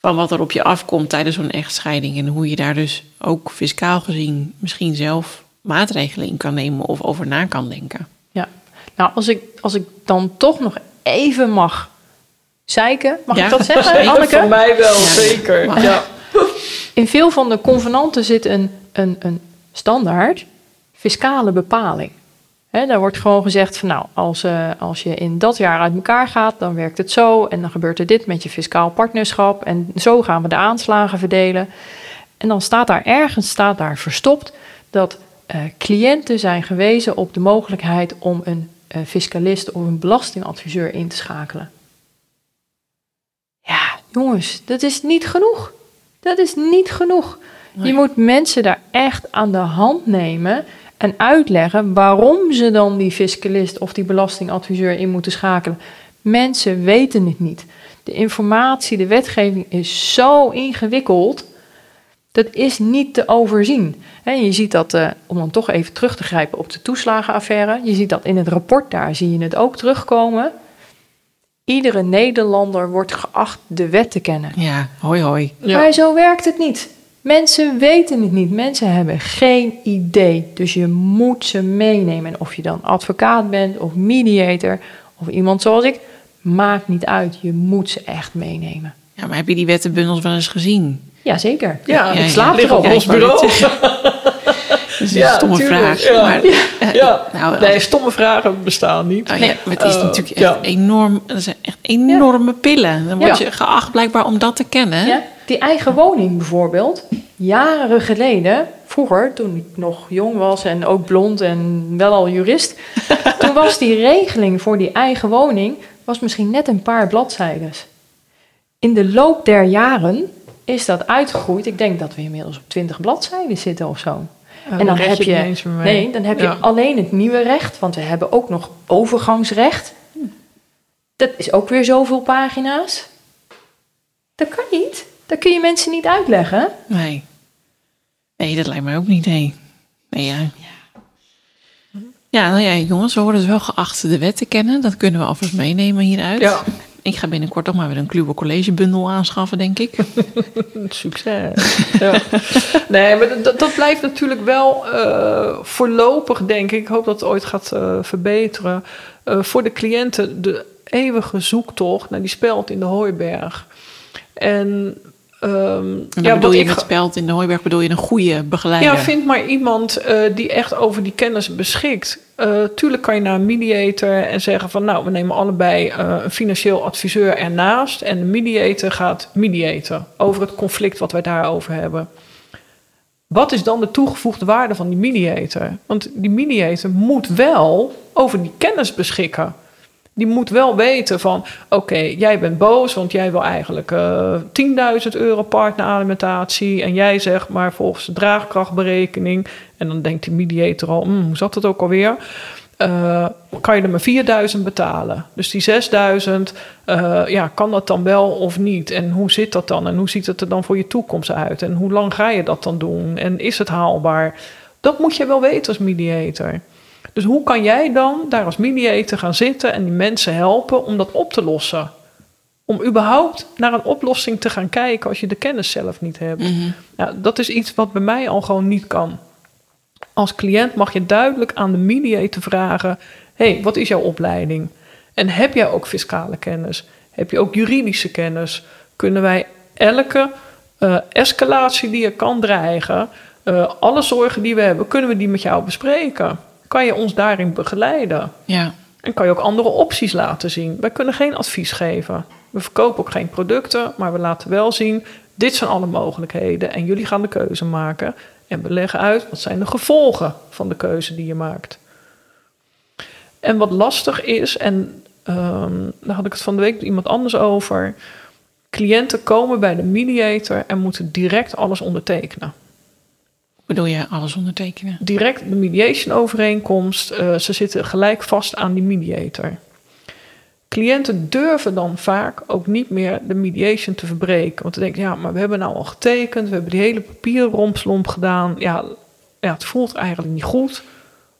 van wat er op je afkomt tijdens zo'n echtscheiding? En hoe je daar dus ook fiscaal gezien misschien zelf maatregelen in kan nemen of over na kan denken. Ja, nou als ik, als ik dan toch nog even mag zeiken, mag Ja, ik dat *laughs* zeggen, zeker. Anneke? Voor mij wel, Ja. zeker. Ja. In veel van de convenanten zit een, een, een standaard fiscale bepaling. Hè, daar wordt gewoon gezegd van nou, als, eh, als je in dat jaar uit elkaar gaat, dan werkt het zo en dan gebeurt er dit met je fiscaal partnerschap en zo gaan we de aanslagen verdelen. En dan staat daar ergens staat daar verstopt dat eh, cliënten zijn gewezen op de mogelijkheid om een eh, fiscalist of een belastingadviseur in te schakelen. Ja, jongens, dat is niet genoeg. Dat is niet genoeg. Nee. Je moet mensen daar echt aan de hand nemen en uitleggen waarom ze dan die fiscalist of die belastingadviseur in moeten schakelen. Mensen weten het niet. De informatie, de wetgeving is zo ingewikkeld. Dat is niet te overzien. Hè, je ziet dat, eh, om dan toch even terug te grijpen op de toeslagenaffaire, je ziet dat in het rapport daar, zie je het ook terugkomen. Iedere Nederlander wordt geacht de wet te kennen. Ja, hoi hoi. Ja. Maar zo werkt het niet. Mensen weten het niet. Mensen hebben geen idee. Dus je moet ze meenemen. En of je dan advocaat bent of mediator of iemand zoals ik, maakt niet uit. Je moet ze echt meenemen. Ja, maar heb je die wettenbundels wel eens gezien? Jazeker. Ja, ik ja, slaap ja. erop. Ja, ik ons bureau. *laughs* Dat is een Ja, stomme tuurlijk, vraag. ja. Maar, eh, Ja, nou, nee, stomme vragen bestaan niet. Oh, Nee. maar het is Eh, natuurlijk ja. echt enorm. Dat zijn echt enorme pillen. Dan word Ja. je geacht blijkbaar om dat te kennen. Die eigen woning bijvoorbeeld. Jaren geleden, vroeger, toen ik nog jong was en ook blond en wel al jurist. *laughs* toen was die regeling voor die eigen woning was misschien net een paar bladzijden. In de loop der jaren is dat uitgegroeid. Ik denk dat we inmiddels op 20 bladzijden zitten of zo. Ja, en dan heb je, nee, dan heb je alleen het nieuwe recht, want we hebben ook nog overgangsrecht. Dat is ook weer zoveel pagina's. Dat kan niet. Dat kun je mensen niet uitleggen. Nee. Nee, dat lijkt mij ook niet. Nee. Nee, ja. Ja, nou ja, jongens, we worden dus wel geacht de wet te kennen. Dat kunnen we alvast meenemen hieruit. Ja. Ik ga binnenkort toch maar weer een Kluwe collegebundel aanschaffen, denk ik. *laughs* Succes. ja. Nee, maar dat, dat blijft natuurlijk wel eh, voorlopig, denk ik. Ik hoop dat het ooit gaat eh, verbeteren. Eh, voor de cliënten de eeuwige zoektocht naar die speld in de hooiberg. En, En dan ja, bedoel je ik met speld in de hooiberg, bedoel je een goede begeleider. Ja, vind maar iemand eh, die echt over die kennis beschikt. Eh, tuurlijk kan je naar een mediator en zeggen van... nou, we nemen allebei eh, een financieel adviseur ernaast... en de mediator gaat mediaten over het conflict wat wij daarover hebben. Wat is dan de toegevoegde waarde van die mediator? Want die mediator moet wel over die kennis beschikken. Die moet wel weten van, oké, jij bent boos, want jij wil eigenlijk eh 10.000 euro partneralimentatie. En jij zegt maar volgens de draagkrachtberekening. En dan denkt die mediator al, "Hmm, hoe zat dat ook alweer? eh, kan je er maar 4000 betalen. Dus die 6000, eh, ja, kan dat dan wel of niet? En hoe zit dat dan? En hoe ziet het er dan voor je toekomst uit? En hoe lang ga je dat dan doen? En is het haalbaar? Dat moet je wel weten als mediator. Dus hoe kan jij dan daar als mediator gaan zitten en die mensen helpen om dat op te lossen? Om überhaupt naar een oplossing te gaan kijken als je de kennis zelf niet hebt. Ja, dat is iets wat bij mij al gewoon niet kan. Als cliënt mag je duidelijk aan de mediator vragen: hey, wat is jouw opleiding? En heb jij ook fiscale kennis? Heb je ook juridische kennis? Kunnen wij elke uh, escalatie die er kan dreigen, uh, alle zorgen die we hebben, kunnen we die met jou bespreken? Kan je ons daarin begeleiden? Ja. En kan je ook andere opties laten zien? Wij kunnen geen advies geven. We verkopen ook geen producten, maar we laten wel zien: dit zijn alle mogelijkheden en jullie gaan de keuze maken. En we leggen uit wat zijn de gevolgen van de keuze die je maakt. En wat lastig is, en um, daar had ik het van de week met iemand anders over. Cliënten komen bij de mediator en moeten direct alles ondertekenen. Bedoel je alles ondertekenen? Direct de mediation overeenkomst. Uh, ze zitten gelijk vast aan die mediator. Cliënten durven dan vaak ook niet meer de mediation te verbreken. Want dan denken ja, maar we hebben nou al getekend, we hebben die hele papierrompslomp gedaan. Ja, ja, het voelt eigenlijk niet goed.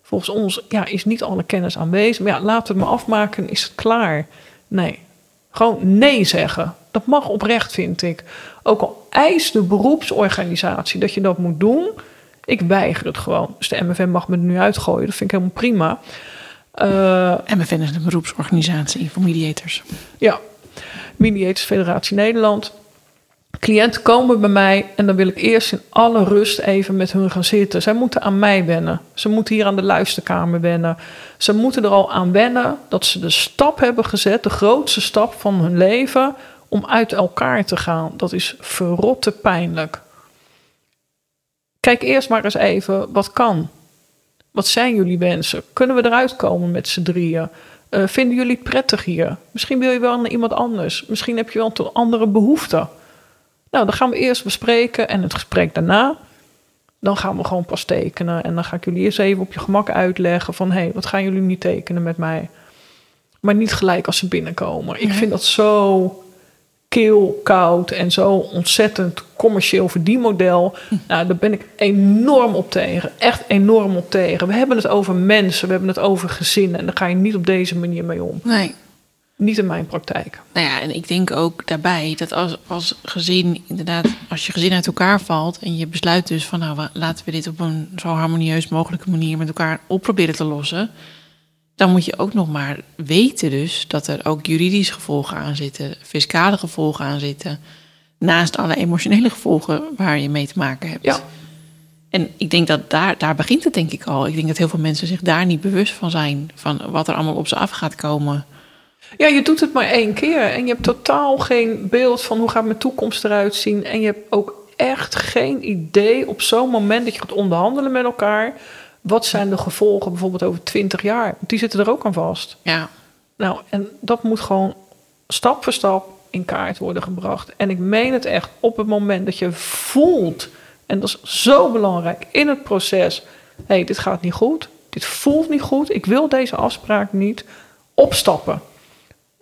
Volgens ons ja, is niet alle kennis aanwezig. Maar ja, we het maar afmaken, is het klaar. Nee, gewoon nee zeggen. Dat mag oprecht, vind ik. Ook al eist de beroepsorganisatie dat je dat moet doen, ik weiger het gewoon. Dus de MFM mag me er nu uitgooien, dat vind ik helemaal prima. Uh, MFN is een beroepsorganisatie voor mediators. Ja, Mediators Federatie Nederland. Cliënten komen bij mij en dan wil ik eerst in alle rust even met hun gaan zitten. Zij moeten aan mij wennen. Ze moeten hier aan de luisterkamer wennen. Ze moeten er al aan wennen dat ze de stap hebben gezet, de grootste stap van hun leven, om uit elkaar te gaan. Dat is verrotte pijnlijk. Kijk eerst maar eens even wat kan. Wat zijn jullie wensen? Kunnen we eruit komen met z'n drieën? Uh, vinden jullie het prettig hier? Misschien wil je wel naar iemand anders. Misschien heb je wel een andere behoefte. Nou, dan gaan we eerst bespreken en het gesprek daarna. Dan gaan we gewoon pas tekenen. En dan ga ik jullie eerst even op je gemak uitleggen van... hé, hey, wat gaan jullie niet tekenen met mij? Maar niet gelijk als ze binnenkomen. Ik vind dat zo keel, koud en zo ontzettend commercieel verdienmodel. Nou, daar ben ik enorm op tegen. Echt enorm op tegen. We hebben het over mensen, we hebben het over gezinnen. En daar ga je niet op deze manier mee om. Nee. Niet in mijn praktijk. Nou ja, en ik denk ook daarbij dat als, als gezin, inderdaad, als je gezin uit elkaar valt en je besluit dus van nou, laten we dit op een zo harmonieus mogelijke manier met elkaar op proberen te lossen dan moet je ook nog maar weten dus dat er ook juridische gevolgen aan zitten, fiscale gevolgen aan zitten, naast alle emotionele gevolgen waar je mee te maken hebt. Ja. En ik denk dat daar, daar begint het denk ik al. Ik denk dat heel veel mensen zich daar niet bewust van zijn, van wat er allemaal op ze af gaat komen. Ja, je doet het maar één keer en je hebt totaal geen beeld van hoe gaat mijn toekomst eruit zien. En je hebt ook echt geen idee op zo'n moment dat je gaat onderhandelen met elkaar wat zijn de gevolgen bijvoorbeeld over 20 jaar? Die zitten er ook aan vast. Ja. Nou, en dat moet gewoon stap voor stap in kaart worden gebracht. En ik meen het echt op het moment dat je voelt, en dat is zo belangrijk in het proces: hé, hey, dit gaat niet goed, dit voelt niet goed, ik wil deze afspraak niet, opstappen.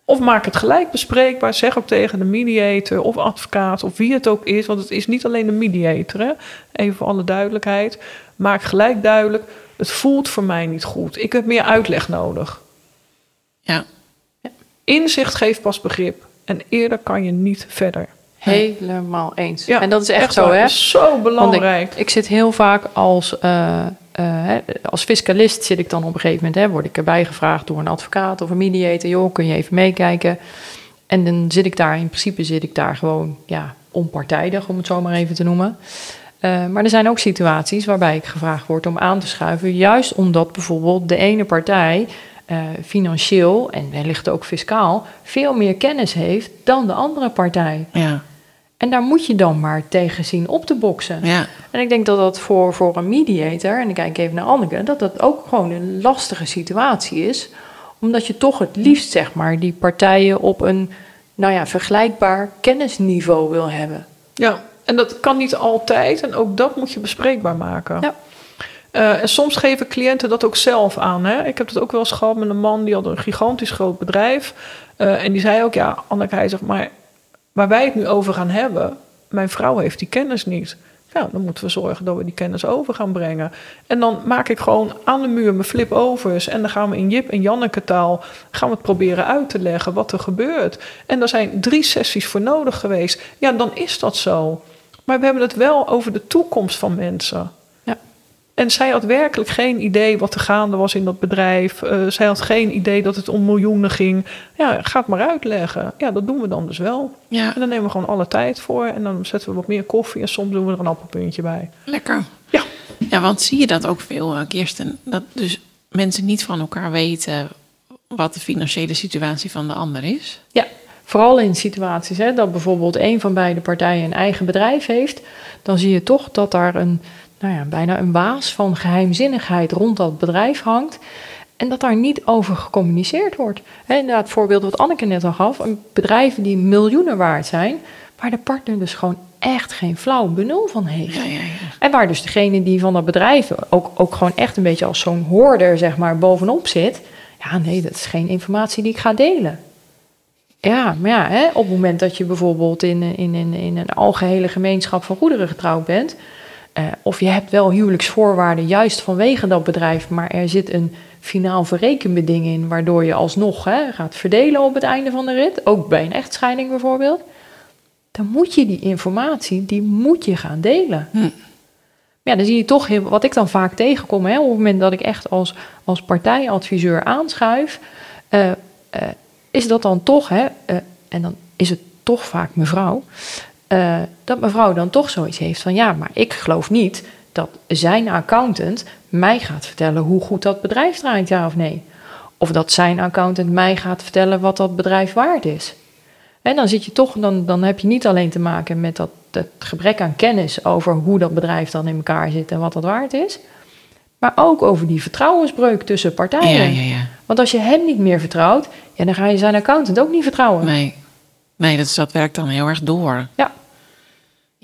Of maak het gelijk bespreekbaar. Zeg ook tegen de mediator of advocaat of wie het ook is. Want het is niet alleen de mediator. Hè? Even voor alle duidelijkheid. Maak gelijk duidelijk. Het voelt voor mij niet goed. Ik heb meer uitleg nodig. Ja. Inzicht geeft pas begrip. En eerder kan je niet verder. Helemaal eens. Ja, en dat is echt, zo, hè? Dat is zo belangrijk. Ik, ik, zit heel vaak als, uh, uh, als fiscalist zit ik dan op een gegeven moment, hè, word ik erbij gevraagd door een advocaat of een mediator, joh, kun je even meekijken? En dan zit ik daar, in principe zit ik daar gewoon, ja, onpartijdig, om het zo maar even te noemen. Uh, maar er zijn ook situaties waarbij ik gevraagd word om aan te schuiven, juist omdat bijvoorbeeld de ene partij uh, financieel en wellicht ook fiscaal veel meer kennis heeft dan de andere partij. Ja. En daar moet je dan maar tegen zien op te boksen. Ja. En ik denk dat dat voor, voor een mediator, en ik kijk even naar Anneke, dat dat ook gewoon een lastige situatie is. Omdat je toch het liefst, zeg maar, die partijen op een nou ja, vergelijkbaar kennisniveau wil hebben. Ja, en dat kan niet altijd. En ook dat moet je bespreekbaar maken. Ja. Eh, en soms geven cliënten dat ook zelf aan. Hè? Ik heb het ook wel eens gehad met een man die had een gigantisch groot bedrijf. Eh, en die zei ook, ja, Anneke, hij zegt, maar waar wij het nu over gaan hebben, mijn vrouw heeft die kennis niet. Ja, dan moeten we zorgen dat we die kennis over gaan brengen. En dan maak ik gewoon aan de muur mijn flip-overs. En dan gaan we in Jip en Janneke taal gaan we het proberen uit te leggen wat er gebeurt. En daar zijn drie sessies voor nodig geweest. Ja, dan is dat zo. Maar we hebben het wel over de toekomst van mensen. En zij had werkelijk geen idee wat er gaande was in dat bedrijf. Uh, zij had geen idee dat het om miljoenen ging. Ja, ga het maar uitleggen. Ja, dat doen we dan dus wel. Ja. En dan nemen we gewoon alle tijd voor. En dan zetten we wat meer koffie. En soms doen we er een appelpuntje bij. Lekker. Ja. Ja, want zie je dat ook veel, uh, Kirsten? Dat dus mensen niet van elkaar weten wat de financiële situatie van de ander is? Ja, vooral in situaties hè, dat bijvoorbeeld een van beide partijen een eigen bedrijf heeft, dan zie je toch dat daar een, nou ja, bijna een waas van geheimzinnigheid rond dat bedrijf hangt. En dat daar niet over gecommuniceerd wordt. Hè, inderdaad, het voorbeeld wat Anneke net al gaf: een bedrijven die miljoenen waard zijn, waar de partner dus gewoon echt geen flauw benul van heeft. Ja, ja, ja. En waar dus degene die van dat bedrijf ook, ook gewoon echt een beetje als zo'n hoorder, zeg maar, bovenop zit. Ja, nee, dat is geen informatie die ik ga delen. Ja, maar ja, hè, op het moment dat je bijvoorbeeld in, in, in, in een algehele gemeenschap van goederen getrouwd bent, eh, of je hebt wel huwelijksvoorwaarden juist vanwege dat bedrijf, maar er zit een finaal verrekenbeding in, waardoor je alsnog hè, gaat verdelen op het einde van de rit, ook bij een echtscheiding bijvoorbeeld, dan moet je die informatie, die moet je gaan delen. Hm. Ja, dan zie je toch, heel, wat ik dan vaak tegenkom, hè, op het moment dat ik echt als, als partijadviseur aanschuif, uh, uh, is dat dan toch, hè, en dan is het toch vaak mevrouw, dat mevrouw dan toch zoiets heeft van ja, maar ik geloof niet dat zijn accountant mij gaat vertellen hoe goed dat bedrijf draait, ja of nee. Of dat zijn accountant mij gaat vertellen wat dat bedrijf waard is. En dan zit je toch, dan, dan heb je niet alleen te maken met dat, dat gebrek aan kennis over hoe dat bedrijf dan in elkaar zit en wat dat waard is. Maar ook over die vertrouwensbreuk tussen partijen. Ja, ja, ja. Want als je hem niet meer vertrouwt, ja, dan ga je zijn accountant ook niet vertrouwen. Nee, nee dat, dat werkt dan heel erg door. Ja.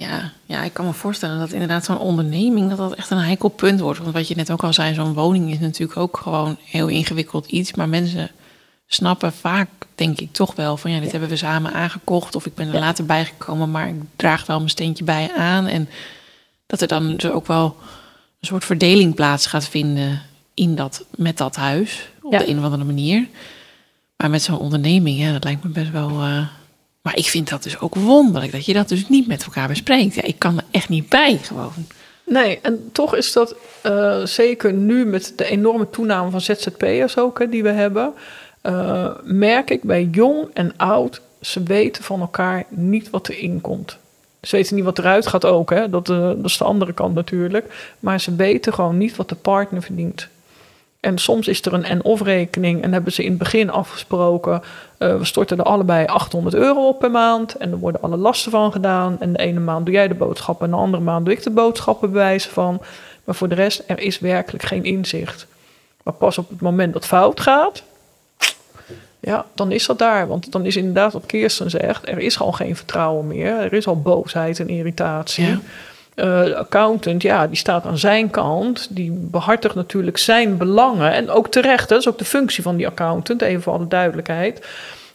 Ja, ja, ik kan me voorstellen dat inderdaad zo'n onderneming... dat dat echt een heikel punt wordt. Want wat je net ook al zei, zo'n woning is natuurlijk ook gewoon heel ingewikkeld iets. Maar mensen snappen vaak, denk ik, toch wel van... ja, dit Ja. hebben we samen aangekocht of ik ben er Ja. later bijgekomen... maar ik draag wel mijn steentje bij aan. En dat er dan dus ook wel een soort verdeling plaats gaat vinden... in dat, met dat huis, op Ja. de een of andere manier. Maar met zo'n onderneming, ja, dat lijkt me best wel... eh, maar ik vind dat dus ook wonderlijk, dat je dat dus niet met elkaar bespreekt. Ja, ik kan er echt niet bij, gewoon. Nee, en toch is dat eh, zeker nu met de enorme toename van ZZP'ers ook, hè, die we hebben, eh, merk ik bij jong en oud, ze weten van elkaar niet wat erin komt. Ze weten niet wat eruit gaat ook, hè. Dat, eh, dat is de andere kant natuurlijk. Maar ze weten gewoon niet wat de partner verdient. En soms is er een en-of rekening en hebben ze in het begin afgesproken... eh, we storten er allebei 800 euro op per maand... en er worden alle lasten van gedaan. En de ene maand doe jij de boodschappen... en de andere maand doe ik de boodschappen bewijzen van. Maar voor de rest, er is werkelijk geen inzicht. Maar pas op het moment dat fout gaat... ja, dan is dat daar. Want dan is inderdaad wat Kirsten zegt... er is al geen vertrouwen meer. Er is al boosheid en irritatie... Ja. De accountant, ja, die staat aan zijn kant. Die behartigt natuurlijk zijn belangen. En ook terecht, hè, dat is ook de functie van die accountant, even voor alle duidelijkheid.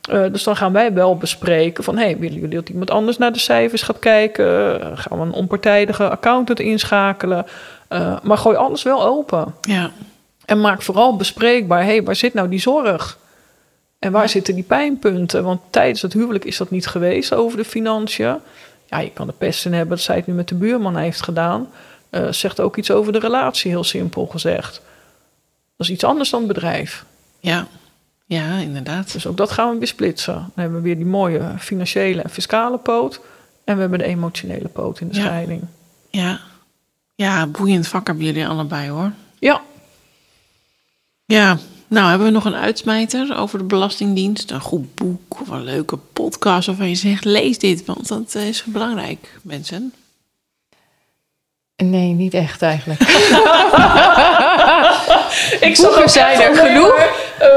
Eh, dus dan gaan wij wel bespreken van... hey, willen jullie dat iemand anders naar de cijfers gaat kijken? Eh, gaan we een onpartijdige accountant inschakelen? Maar gooi alles wel open. Ja, En maak vooral bespreekbaar... hey, waar zit nou die zorg? En waar zitten die pijnpunten? Want tijdens het huwelijk is dat niet geweest over de financiën. Ja, je kan de pest in hebben dat zij het nu met de buurman heeft gedaan. Eh, zegt ook iets over de relatie, heel simpel gezegd. Dat is iets anders dan bedrijf. ja, ja, inderdaad. Dus ook dat gaan we weer splitsen. Dan hebben we weer die mooie financiële en fiscale poot. En we hebben de emotionele poot in de Ja. scheiding. Ja, ja boeiend vak hebben jullie allebei hoor. Ja, Ja, nou hebben we nog een uitsmijter over de Belastingdienst. Een goed boek of een leuke podcast waarvan je zegt, lees dit, want dat eh, is belangrijk, mensen. Nee, niet echt eigenlijk. *laughs* ik ook zijn er genoeg. eh,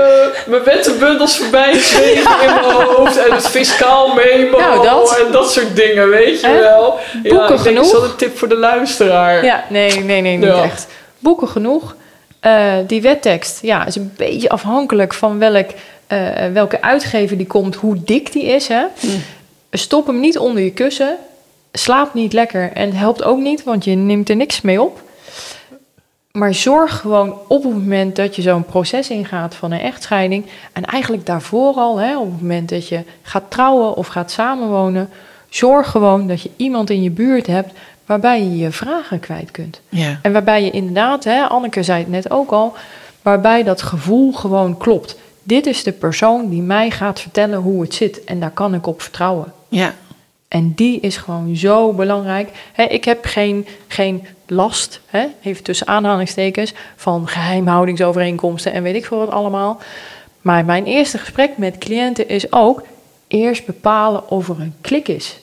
mijn wettenbundels voorbij *laughs* zweven in mijn hoofd. En het fiscaal memo. Nou, dat. En dat soort dingen, weet je wel. Boeken ja, ik denk, genoeg. is dat een tip voor de luisteraar? Ja, nee, nee, nee, niet Ja. echt. boeken genoeg. Eh, die wettekst ja, is een beetje afhankelijk van welk, eh, welke uitgever die komt, hoe dik die is. Hè? Stop hem niet onder je kussen. Slaap niet lekker en het helpt ook niet, want je neemt er niks mee op. Maar zorg gewoon op het moment dat je zo'n proces ingaat van een echtscheiding. En eigenlijk daarvoor al, hè, op het moment dat je gaat trouwen of gaat samenwonen. Zorg gewoon dat je iemand in je buurt hebt waarbij je je vragen kwijt kunt. Ja. En waarbij je inderdaad, hè, Anneke zei het net ook al, waarbij dat gevoel gewoon klopt. Dit is de persoon die mij gaat vertellen hoe het zit en daar kan ik op vertrouwen. Ja. En die is gewoon zo belangrijk. Ik heb geen, geen last, hè, even tussen aanhalingstekens, van geheimhoudingsovereenkomsten en weet ik veel wat allemaal. Maar mijn eerste gesprek met cliënten is ook eerst bepalen of er een klik is.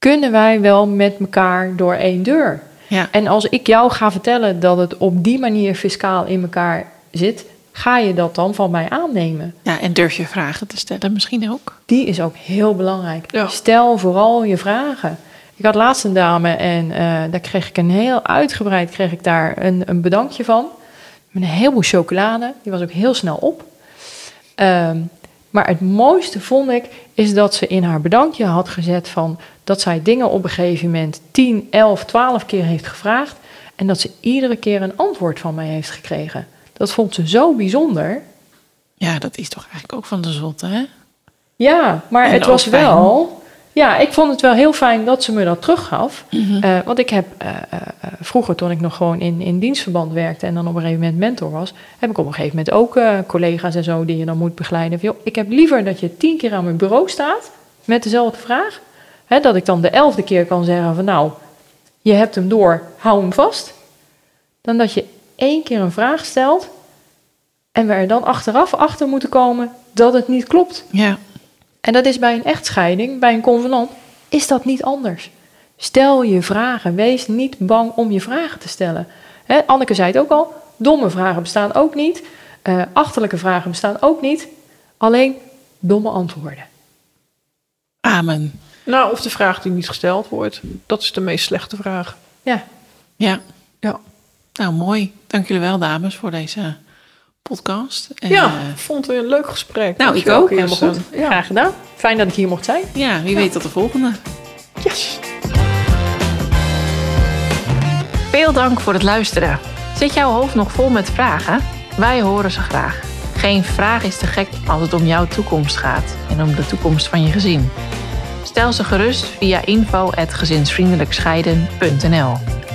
Kunnen wij wel met elkaar door één deur? Ja. En als ik jou ga vertellen dat het op die manier fiscaal in elkaar zit, ga je dat dan van mij aannemen? ja, en durf je vragen te stellen misschien ook? Die is ook heel belangrijk. Ja. Stel vooral je vragen. Ik had laatst een dame en eh, daar kreeg ik een heel uitgebreid kreeg ik daar een, een bedankje van. Met een heleboel chocolade. Die was ook heel snel op. Ehm, maar het mooiste vond ik, is dat ze in haar bedankje had gezet van dat zij dingen op een gegeven moment 10, 11, 12 keer heeft gevraagd. En dat ze iedere keer een antwoord van mij heeft gekregen. Dat vond ze zo bijzonder. Ja, dat is toch eigenlijk ook van de zotte, hè? Ja, maar En het was fijn. wel. Ja, ik vond het wel heel fijn dat ze me dat teruggaf. Eh, want ik heb eh, eh, vroeger, toen ik nog gewoon in, in dienstverband werkte en dan op een gegeven moment mentor was, heb ik op een gegeven moment ook collega's en zo die je dan moet begeleiden. Van, joh, ik heb liever dat je tien keer aan mijn bureau staat met dezelfde vraag. Hè, dat ik dan de elfde keer kan zeggen van nou, je hebt hem door, hou hem vast. Dan dat je één keer een vraag stelt en we er dan achteraf achter moeten komen dat het niet klopt. Ja. En dat is bij een echtscheiding, bij een convenant, is dat niet anders. Stel je vragen. Wees niet bang om je vragen te stellen. Hè, Anneke zei het ook al. Domme vragen bestaan ook niet. eh, achterlijke vragen bestaan ook niet. Alleen domme antwoorden. Amen. Nou, of de vraag die niet gesteld wordt. Dat is de meest slechte vraag. Ja, Ja. Ja, Nou, mooi. Dank jullie wel, dames, voor deze podcast. En, ja eh, vond het een leuk gesprek. nou, ik ook. helemaal goed. Graag gedaan. Fijn dat ik hier mocht zijn. ja, wie weet tot de volgende. Yes. Veel dank voor het luisteren. Zit jouw hoofd nog vol met vragen? Wij horen ze graag. Geen vraag is te gek als het om jouw toekomst gaat en om de toekomst van je gezin. Stel ze gerust via info.gezinsvriendelijkscheiden.nl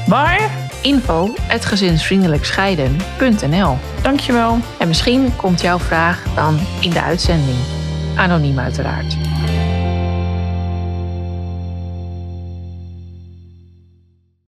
Waar? info.gezinsvriendelijkscheiden.nl Dankjewel. En misschien komt jouw vraag dan in de uitzending. Anoniem uiteraard.